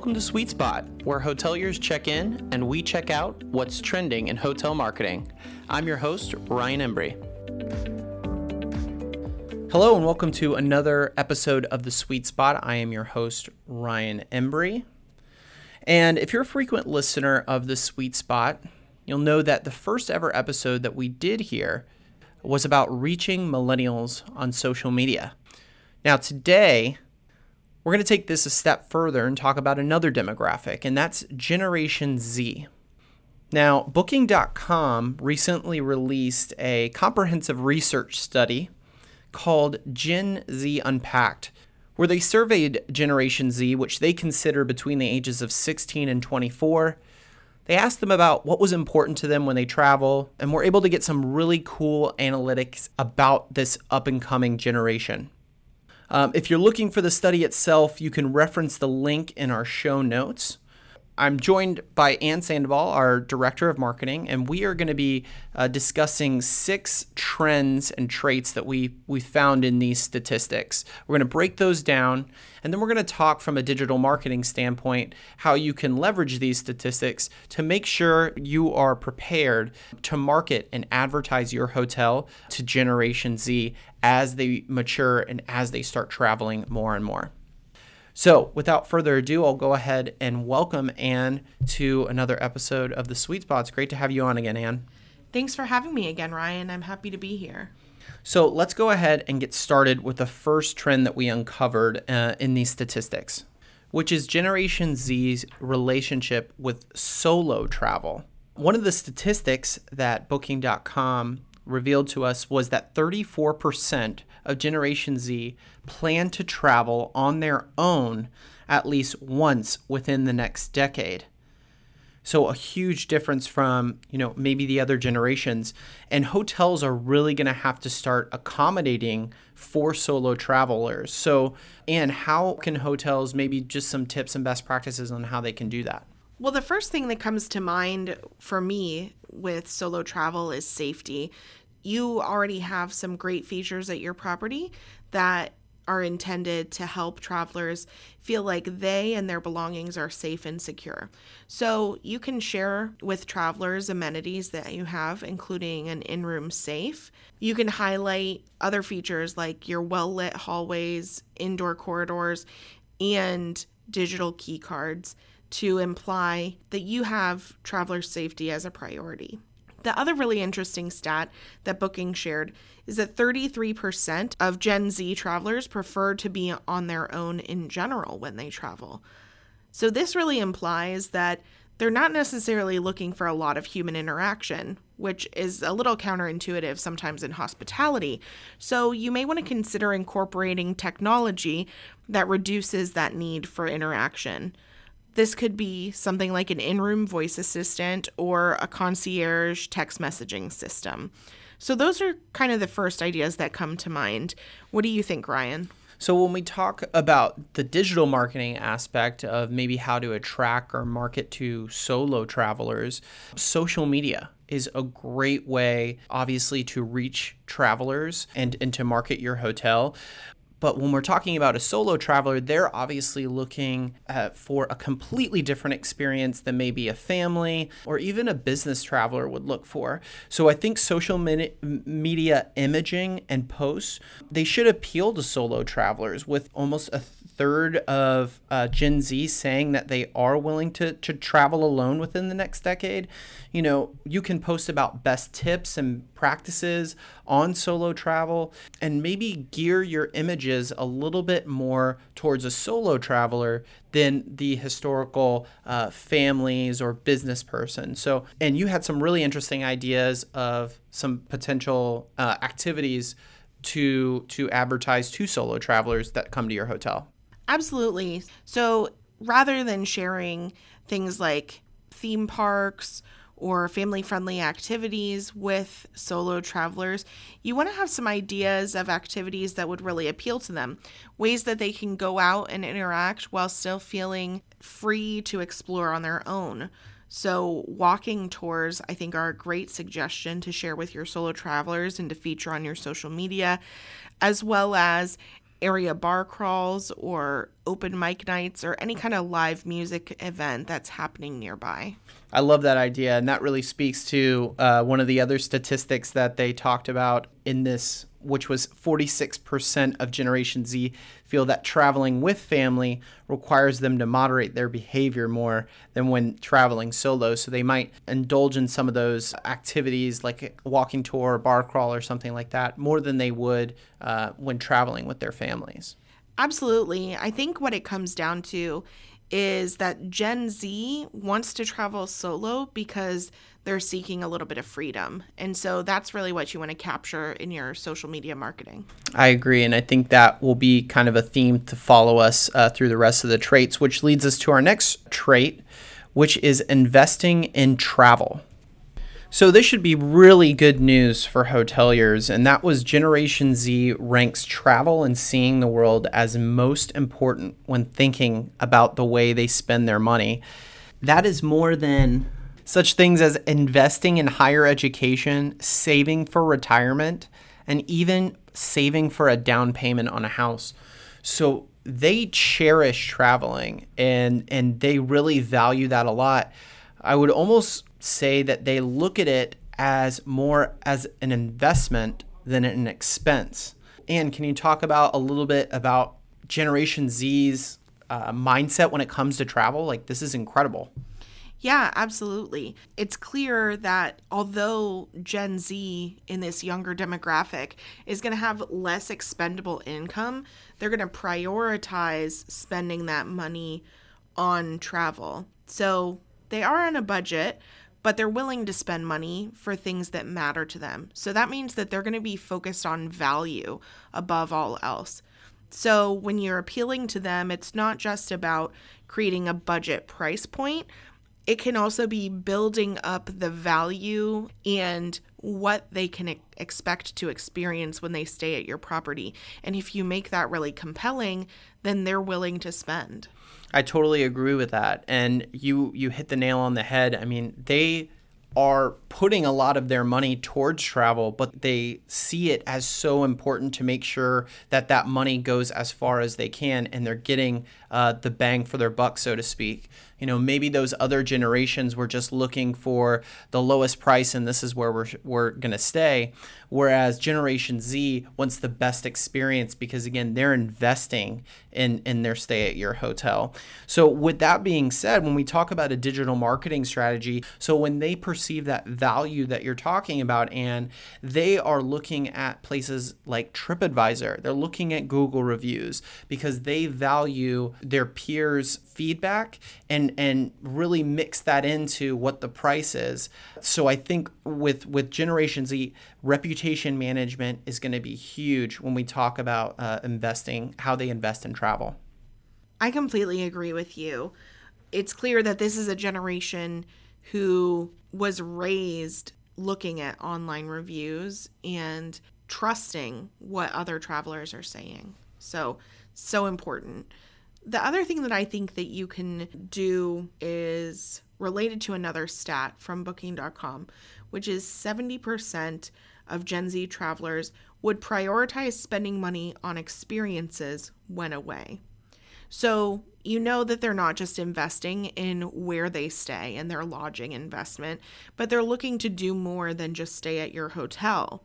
Welcome to Sweet Spot, where hoteliers check in and we check out what's trending in hotel marketing. I'm your host, Ryan Embry. Hello, and welcome to another episode of The Sweet Spot. I am your host, Ryan Embry. And if you're a frequent listener of The Sweet Spot, you'll know that the first ever episode that we did here was about reaching millennials on social media. Now, today, we're going to take this a step further and talk about another demographic, and that's Generation Z. Now, Booking.com recently released a comprehensive research study called Gen Z Unpacked, where they surveyed Generation Z, which they consider between the ages of 16 and 24. They asked them about what was important to them when they travel, and were able to get some really cool analytics about this up and coming generation. Um, if you're looking for the study itself, you can reference the link in our show notes. I'm joined by Ann Sandoval, our Director of Marketing, and we are going to be uh, discussing six trends and traits that we, we found in these statistics. We're going to break those down, and then we're going to talk from a digital marketing standpoint how you can leverage these statistics to make sure you are prepared to market and advertise your hotel to Generation Z as they mature and as they start traveling more and more. So, without further ado, I'll go ahead and welcome Ann to another episode of the Sweet Spots. Great to have you on again, Ann. Thanks for having me again, Ryan. I'm happy to be here. So, let's go ahead and get started with the first trend that we uncovered uh, in these statistics, which is Generation Z's relationship with solo travel. One of the statistics that Booking.com revealed to us was that 34% of Generation Z plan to travel on their own at least once within the next decade. So a huge difference from, you know, maybe the other generations and hotels are really going to have to start accommodating for solo travelers. So, and how can hotels maybe just some tips and best practices on how they can do that? Well, the first thing that comes to mind for me with solo travel is safety you already have some great features at your property that are intended to help travelers feel like they and their belongings are safe and secure. So you can share with travelers amenities that you have, including an in room safe. You can highlight other features like your well lit hallways, indoor corridors, and digital key cards to imply that you have traveler safety as a priority. The other really interesting stat that Booking shared is that 33% of Gen Z travelers prefer to be on their own in general when they travel. So, this really implies that they're not necessarily looking for a lot of human interaction, which is a little counterintuitive sometimes in hospitality. So, you may want to consider incorporating technology that reduces that need for interaction. This could be something like an in room voice assistant or a concierge text messaging system. So, those are kind of the first ideas that come to mind. What do you think, Ryan? So, when we talk about the digital marketing aspect of maybe how to attract or market to solo travelers, social media is a great way, obviously, to reach travelers and, and to market your hotel. But when we're talking about a solo traveler, they're obviously looking uh, for a completely different experience than maybe a family or even a business traveler would look for. So I think social media imaging and posts, they should appeal to solo travelers with almost a third of uh, Gen Z saying that they are willing to, to travel alone within the next decade. You know, you can post about best tips and practices on solo travel and maybe gear your images a little bit more towards a solo traveler than the historical uh, families or business person. So, and you had some really interesting ideas of some potential uh, activities to to advertise to solo travelers that come to your hotel. Absolutely. So rather than sharing things like theme parks or family friendly activities with solo travelers, you want to have some ideas of activities that would really appeal to them, ways that they can go out and interact while still feeling free to explore on their own. So, walking tours, I think, are a great suggestion to share with your solo travelers and to feature on your social media, as well as area bar crawls or open mic nights or any kind of live music event that's happening nearby. I love that idea. And that really speaks to uh, one of the other statistics that they talked about in this, which was 46% of Generation Z feel that traveling with family requires them to moderate their behavior more than when traveling solo. So they might indulge in some of those activities like a walking tour, bar crawl, or something like that more than they would uh, when traveling with their families. Absolutely. I think what it comes down to is that Gen Z wants to travel solo because they're seeking a little bit of freedom. And so that's really what you want to capture in your social media marketing. I agree. And I think that will be kind of a theme to follow us uh, through the rest of the traits, which leads us to our next trait, which is investing in travel. So this should be really good news for hoteliers, and that was Generation Z ranks travel and seeing the world as most important when thinking about the way they spend their money. That is more than such things as investing in higher education, saving for retirement, and even saving for a down payment on a house. So they cherish traveling and and they really value that a lot. I would almost say that they look at it as more as an investment than an expense. And can you talk about a little bit about Generation Z's uh, mindset when it comes to travel? Like, this is incredible. Yeah, absolutely. It's clear that although Gen Z in this younger demographic is going to have less expendable income, they're going to prioritize spending that money on travel. So they are on a budget, but they're willing to spend money for things that matter to them. So that means that they're going to be focused on value above all else. So when you're appealing to them, it's not just about creating a budget price point. It can also be building up the value and what they can expect to experience when they stay at your property. And if you make that really compelling, then they're willing to spend. I totally agree with that. And you you hit the nail on the head. I mean, they are putting a lot of their money towards travel, but they see it as so important to make sure that that money goes as far as they can and they're getting uh, the bang for their buck, so to speak. You know, maybe those other generations were just looking for the lowest price and this is where we're, we're going to stay. Whereas Generation Z wants the best experience because, again, they're investing in, in their stay at your hotel. So, with that being said, when we talk about a digital marketing strategy, so when they perceive that value that you're talking about, and they are looking at places like TripAdvisor, they're looking at Google reviews because they value their peers' feedback and and really mix that into what the price is. So I think with with Generation Z, reputation management is going to be huge when we talk about uh, investing, how they invest in travel. I completely agree with you. It's clear that this is a generation who was raised looking at online reviews and trusting what other travelers are saying. So, so important. The other thing that I think that you can do is related to another stat from booking.com, which is 70% of Gen Z travelers would prioritize spending money on experiences when away. So, you know that they're not just investing in where they stay and their lodging investment, but they're looking to do more than just stay at your hotel.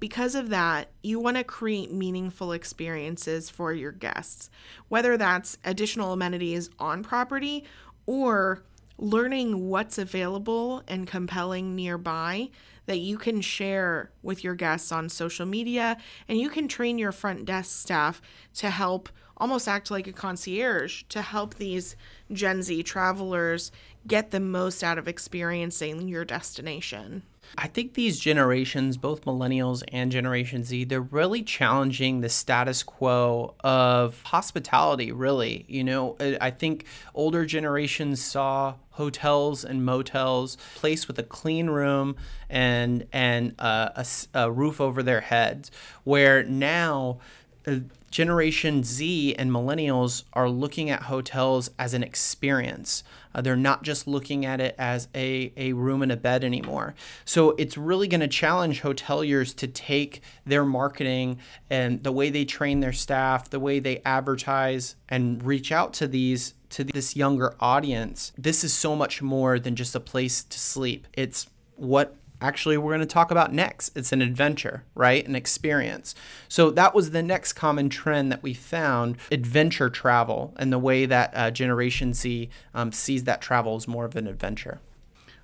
Because of that, you want to create meaningful experiences for your guests, whether that's additional amenities on property or learning what's available and compelling nearby that you can share with your guests on social media and you can train your front desk staff to help almost act like a concierge to help these Gen Z travelers get the most out of experiencing your destination. I think these generations, both millennials and Generation Z, they're really challenging the status quo of hospitality, really. You know, I think older generations saw hotels and motels place with a clean room and and uh, a, a roof over their heads where now uh, Generation Z and millennials are looking at hotels as an experience. Uh, they're not just looking at it as a, a room and a bed anymore. So it's really going to challenge hoteliers to take their marketing and the way they train their staff, the way they advertise and reach out to these to this younger audience. This is so much more than just a place to sleep. It's what actually we're going to talk about next. It's an adventure, right? An experience. So that was the next common trend that we found adventure travel and the way that uh, Generation Z um, sees that travel as more of an adventure.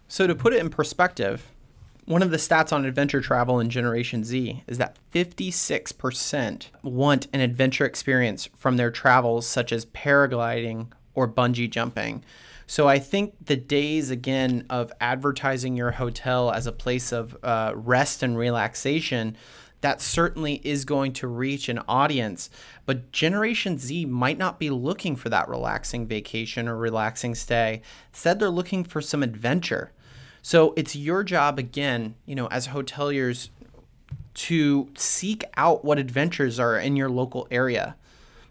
So to put it in perspective, one of the stats on adventure travel in Generation Z is that 56% want an adventure experience from their travels, such as paragliding or bungee jumping. So I think the days again of advertising your hotel as a place of uh, rest and relaxation, that certainly is going to reach an audience. But Generation Z might not be looking for that relaxing vacation or relaxing stay. Instead, they're looking for some adventure. So it's your job again, you know, as hoteliers to seek out what adventures are in your local area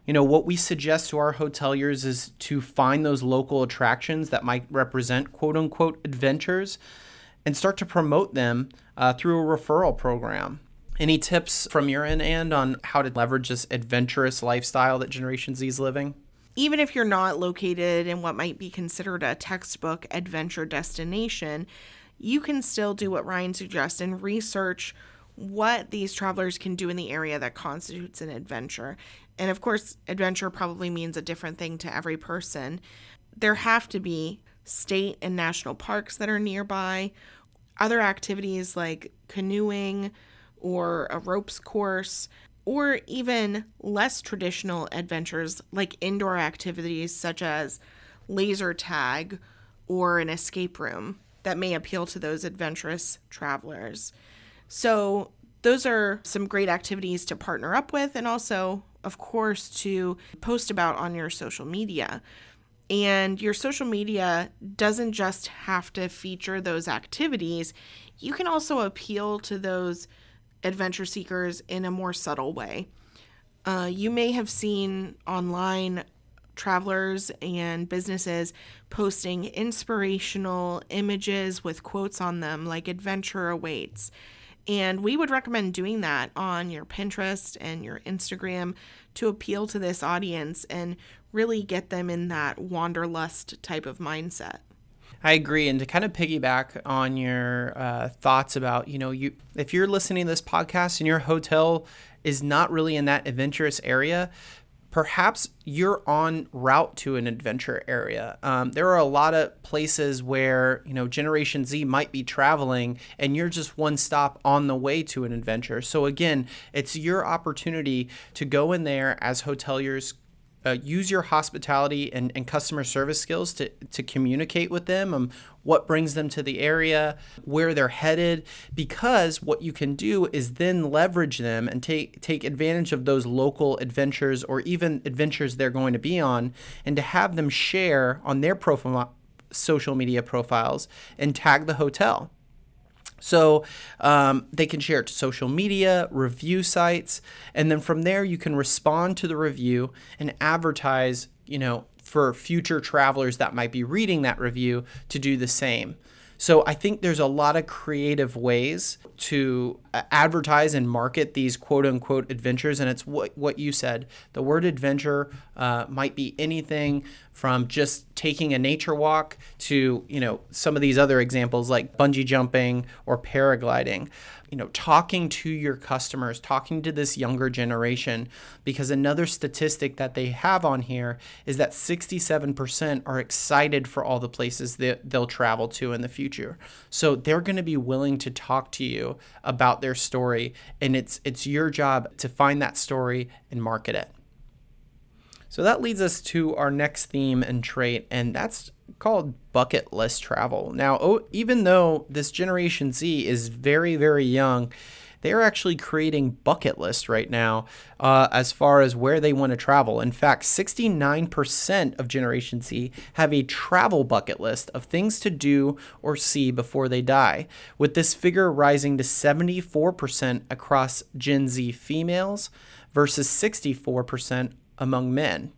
you know, what we suggest to our hoteliers is to find those local attractions that might represent quote unquote adventures and start to promote them uh, through a referral program. Any tips from your end, and on how to leverage this adventurous lifestyle that Generation Z is living? Even if you're not located in what might be considered a textbook adventure destination, you can still do what Ryan suggests and research what these travelers can do in the area that constitutes an adventure. And of course, adventure probably means a different thing to every person. There have to be state and national parks that are nearby, other activities like canoeing or a ropes course, or even less traditional adventures like indoor activities such as laser tag or an escape room that may appeal to those adventurous travelers. So, those are some great activities to partner up with and also of course, to post about on your social media. And your social media doesn't just have to feature those activities, you can also appeal to those adventure seekers in a more subtle way. Uh, you may have seen online travelers and businesses posting inspirational images with quotes on them, like adventure awaits. And we would recommend doing that on your Pinterest and your Instagram to appeal to this audience and really get them in that wanderlust type of mindset. I agree, and to kind of piggyback on your uh, thoughts about, you know, you if you're listening to this podcast and your hotel is not really in that adventurous area, perhaps you're on route to an adventure area. Um, there are a lot of places where you know Generation Z might be traveling, and you're just one stop on the way to an adventure. So again, it's your opportunity to go in there as hoteliers uh, use your hospitality and, and customer service skills to, to communicate with them um, what brings them to the area where they're headed because what you can do is then leverage them and take take advantage of those local adventures or even adventures they're going to be on and to have them share on their profile social media profiles and tag the hotel so um, they can share it to social media, review sites, and then from there you can respond to the review and advertise, you know, for future travelers that might be reading that review to do the same. So I think there's a lot of creative ways to advertise and market these quote unquote adventures. And it's what, what you said. The word adventure uh, might be anything from just taking a nature walk to, you know, some of these other examples like bungee jumping or paragliding you know talking to your customers talking to this younger generation because another statistic that they have on here is that 67% are excited for all the places that they'll travel to in the future so they're going to be willing to talk to you about their story and it's it's your job to find that story and market it so that leads us to our next theme and trait and that's called bucket list travel. Now, oh, even though this Generation Z is very, very young, they are actually creating bucket lists right now uh, as far as where they want to travel. In fact, 69% of Generation Z have a travel bucket list of things to do or see before they die, with this figure rising to 74% across Gen Z females versus 64% among men.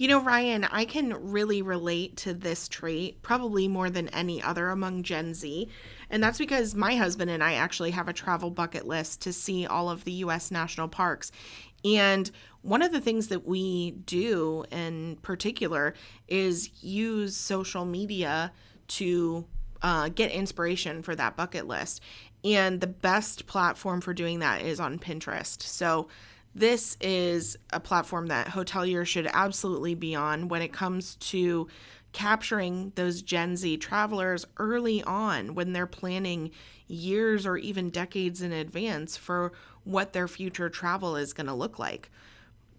You know, Ryan, I can really relate to this trait probably more than any other among Gen Z. And that's because my husband and I actually have a travel bucket list to see all of the US national parks. And one of the things that we do in particular is use social media to uh, get inspiration for that bucket list. And the best platform for doing that is on Pinterest. So this is a platform that hoteliers should absolutely be on when it comes to capturing those Gen Z travelers early on when they're planning years or even decades in advance for what their future travel is going to look like.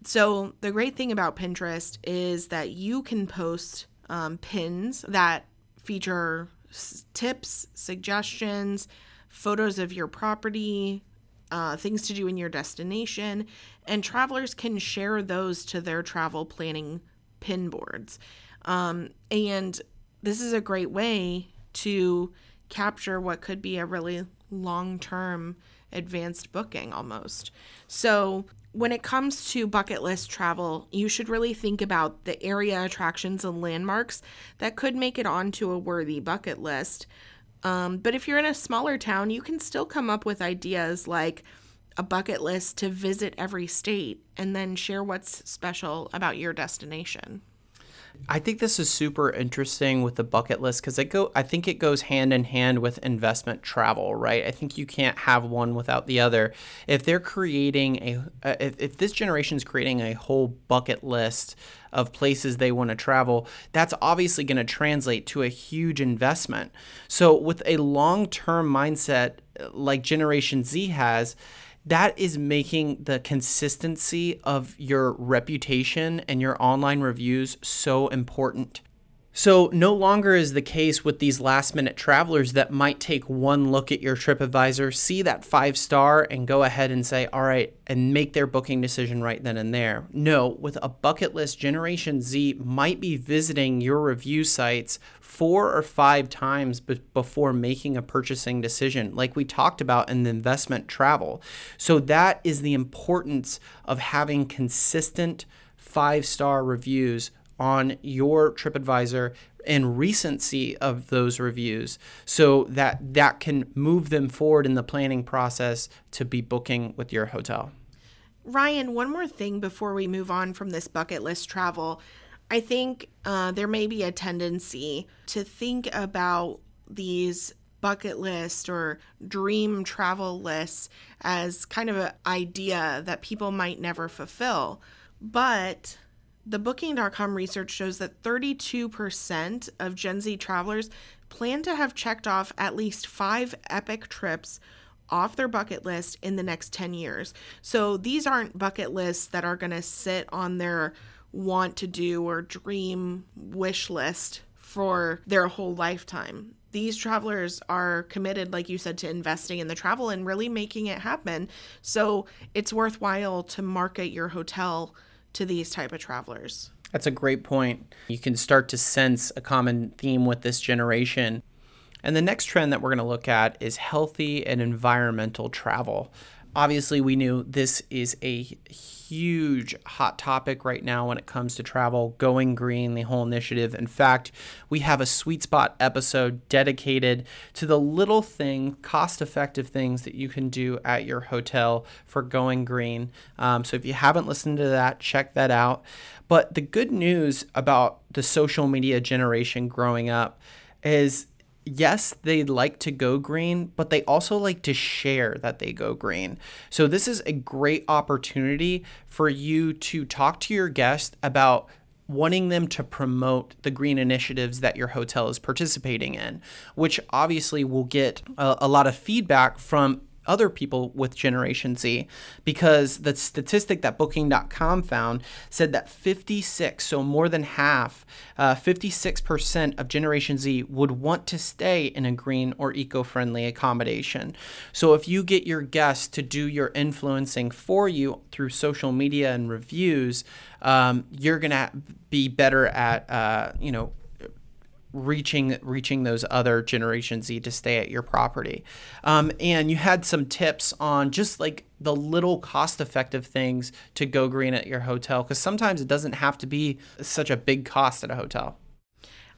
So, the great thing about Pinterest is that you can post um, pins that feature s- tips, suggestions, photos of your property, uh, things to do in your destination, and travelers can share those to their travel planning pin boards. Um, and this is a great way to capture what could be a really long term advanced booking almost. So, when it comes to bucket list travel, you should really think about the area attractions and landmarks that could make it onto a worthy bucket list. Um, but if you're in a smaller town, you can still come up with ideas like a bucket list to visit every state and then share what's special about your destination. I think this is super interesting with the bucket list because it go. I think it goes hand in hand with investment travel, right? I think you can't have one without the other. If they're creating a, uh, if, if this generation is creating a whole bucket list of places they want to travel, that's obviously going to translate to a huge investment. So with a long term mindset uh, like Generation Z has that is making the consistency of your reputation and your online reviews so important. So, no longer is the case with these last minute travelers that might take one look at your TripAdvisor, see that five star, and go ahead and say, all right, and make their booking decision right then and there. No, with a bucket list, Generation Z might be visiting your review sites four or five times be- before making a purchasing decision, like we talked about in the investment travel. So, that is the importance of having consistent five star reviews on your TripAdvisor and recency of those reviews so that that can move them forward in the planning process to be booking with your hotel. Ryan, one more thing before we move on from this bucket list travel. I think uh, there may be a tendency to think about these bucket list or dream travel lists as kind of an idea that people might never fulfill. But the Booking.com research shows that 32% of Gen Z travelers plan to have checked off at least five epic trips off their bucket list in the next 10 years. So these aren't bucket lists that are going to sit on their want to do or dream wish list for their whole lifetime. These travelers are committed, like you said, to investing in the travel and really making it happen. So it's worthwhile to market your hotel to these type of travelers. That's a great point. You can start to sense a common theme with this generation. And the next trend that we're going to look at is healthy and environmental travel. Obviously, we knew this is a huge hot topic right now when it comes to travel, going green, the whole initiative. In fact, we have a sweet spot episode dedicated to the little thing, cost effective things that you can do at your hotel for going green. Um, so if you haven't listened to that, check that out. But the good news about the social media generation growing up is yes, they like to go green, but they also like to share that they go green. So, this is a great opportunity for you to talk to your guests about wanting them to promote the green initiatives that your hotel is participating in, which obviously will get a, a lot of feedback from other people with Generation Z because the statistic that Booking.com found said that 56, so more than half, uh, 56% of Generation Z would want to stay in a green or eco friendly accommodation. So if you get your guests to do your influencing for you through social media and reviews, um, you're going to be better at, uh, you know, reaching reaching those other Generation Z to stay at your property. Um, and you had some tips on just like the little cost effective things to go green at your hotel because sometimes it doesn't have to be such a big cost at a hotel.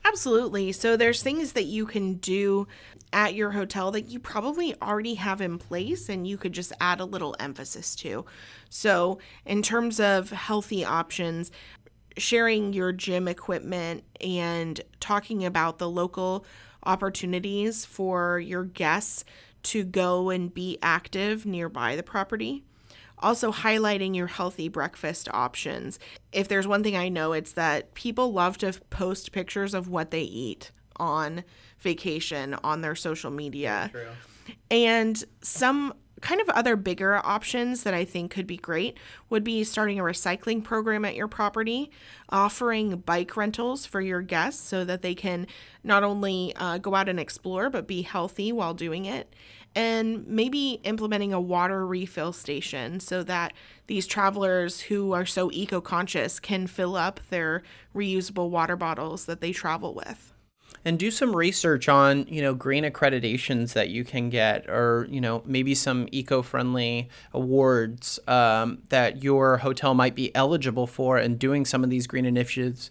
Absolutely. So there's things that you can do at your hotel that you probably already have in place and you could just add a little emphasis to. So, in terms of healthy options, sharing your gym equipment and talking about the local opportunities for your guests to go and be active nearby the property. Also, highlighting your healthy breakfast options. If there's one thing I know, it's that people love to post pictures of what they eat on vacation on their social media. True. And some kind of other bigger options that I think could be great would be starting a recycling program at your property, offering bike rentals for your guests so that they can not only uh, go out and explore, but be healthy while doing it. And maybe implementing a water refill station so that these travelers who are so eco conscious can fill up their reusable water bottles that they travel with and do some research on you know green accreditations that you can get or you know maybe some eco-friendly awards um, that your hotel might be eligible for and doing some of these green initiatives.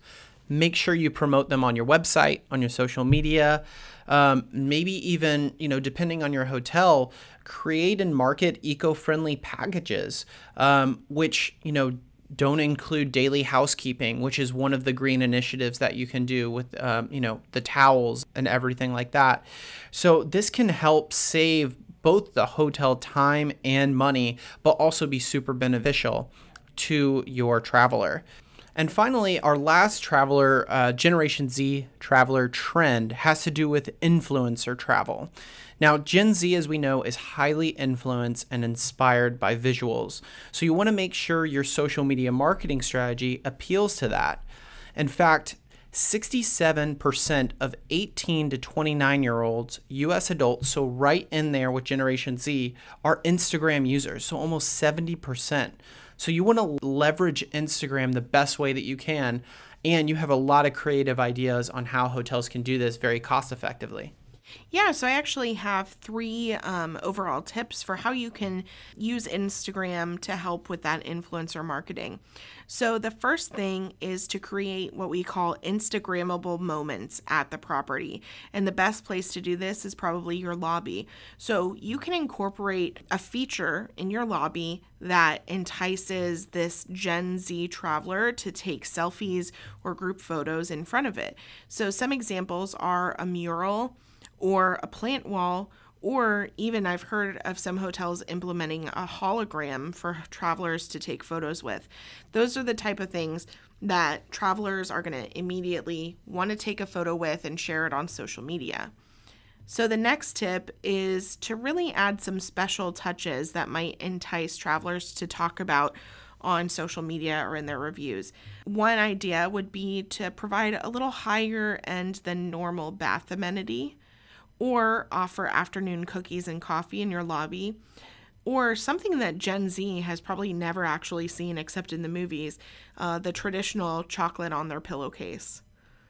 Make sure you promote them on your website on your social media. Um, maybe even you know depending on your hotel create and market eco-friendly packages um, which you know don't include daily housekeeping, which is one of the green initiatives that you can do with, um, you know, the towels and everything like that. So this can help save both the hotel time and money, but also be super beneficial to your traveler. And finally, our last traveler, uh, Generation Z traveler trend has to do with influencer travel. Now, Gen Z, as we know, is highly influenced and inspired by visuals. So you want to make sure your social media marketing strategy appeals to that. In fact, 67% of 18 to 29 year olds, US adults, so right in there with Generation Z, are Instagram users. So almost 70%. So you want to leverage Instagram the best way that you can. And you have a lot of creative ideas on how hotels can do this very cost effectively. Yeah, so I actually have three um, overall tips for how you can use Instagram to help with that influencer marketing. So, the first thing is to create what we call Instagrammable moments at the property. And the best place to do this is probably your lobby. So, you can incorporate a feature in your lobby that entices this Gen Z traveler to take selfies or group photos in front of it. So, some examples are a mural or a plant wall, or even I've heard of some hotels implementing a hologram for travelers to take photos with. Those are the type of things that travelers are going to immediately want to take a photo with and share it on social media. So, the next tip is to really add some special touches that might entice travelers to talk about on social media or in their reviews. One idea would be to provide a little higher end than normal bath amenity or offer afternoon cookies and coffee in your lobby, or something that Gen Z has probably never actually seen except in the movies uh, the traditional chocolate on their pillowcase.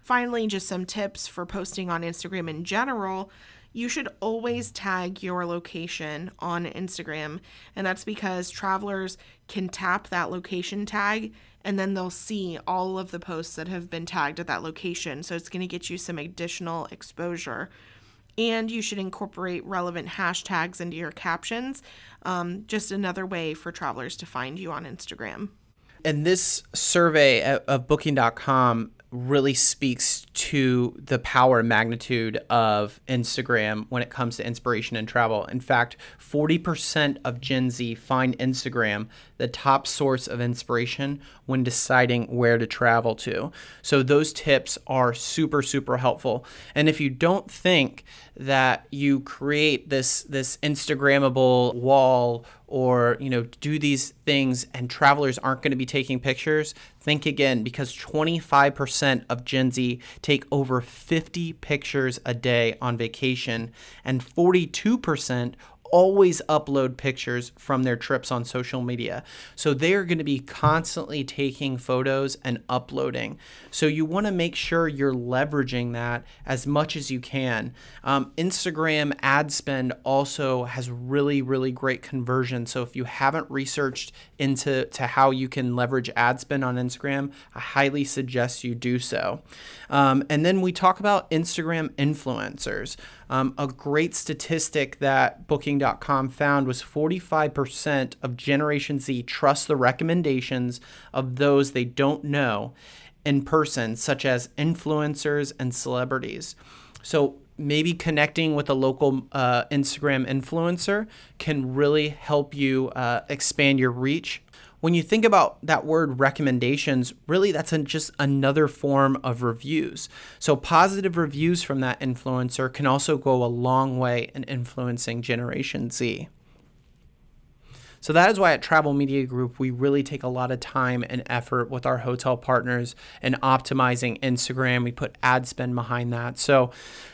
Finally, just some tips for posting on Instagram in general. You should always tag your location on Instagram, and that's because travelers can tap that location tag and then they'll see all of the posts that have been tagged at that location. So it's going to get you some additional exposure and you should incorporate relevant hashtags into your captions. Um, just another way for travelers to find you on Instagram. And this survey of Booking.com really speaks to the power and magnitude of Instagram when it comes to inspiration and travel. In fact, 40% of Gen Z find Instagram the top source of inspiration when deciding where to travel to. So, those tips are super, super helpful. And if you don't think that you create this, this Instagrammable wall or you know do these things and travelers aren't going to be taking pictures think again because 25% of gen z take over 50 pictures a day on vacation and 42% always upload pictures from their trips on social media. So they are going to be constantly taking photos and uploading. So you want to make sure you're leveraging that as much as you can. Um, Instagram ad spend also has really, really great conversion. So if you haven't researched into to how you can leverage ad spend on Instagram, I highly suggest you do so. Um, and then we talk about Instagram influencers. Um, a great statistic that Found was 45% of Generation Z trust the recommendations of those they don't know in person, such as influencers and celebrities. So maybe connecting with a local uh, Instagram influencer can really help you uh, expand your reach when you think about that word recommendations, really that's just another form of reviews. So, positive reviews from that influencer can also go a long way in influencing Generation Z. So that is why at Travel Media Group, we really take a lot of time and effort with our hotel partners in optimizing Instagram. We put ad spend behind that. So,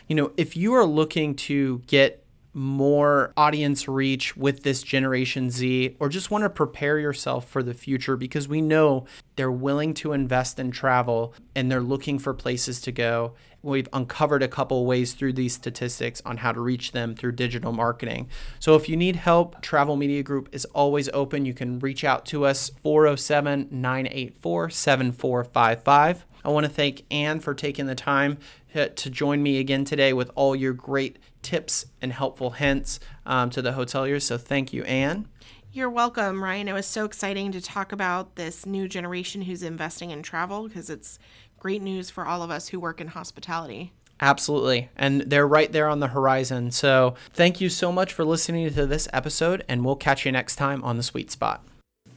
you know, if you are looking to get more audience reach with this Generation Z, or just want to prepare yourself for the future because we know they're willing to invest in travel and they're looking for places to go. We've uncovered a couple ways through these statistics on how to reach them through digital marketing. So if you need help, Travel Media Group is always open. You can reach out to us 407 984 7455. I want to thank Ann for taking the time to join me again today with all your great tips and helpful hints um, to the hoteliers. So thank you, Ann. You're welcome, Ryan. It was so exciting to talk about this new generation who's investing in travel because it's great news for all of us who work in hospitality. Absolutely. And they're right there on the horizon. So thank you so much for listening to this episode, and we'll catch you next time on The Sweet Spot.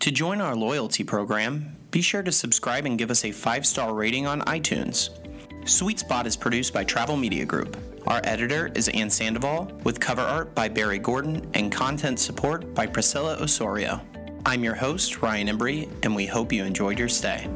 To join our loyalty program, be sure to subscribe and give us a five star rating on iTunes. Sweet Spot is produced by Travel Media Group. Our editor is Ann Sandoval, with cover art by Barry Gordon and content support by Priscilla Osorio. I'm your host, Ryan Embry, and we hope you enjoyed your stay.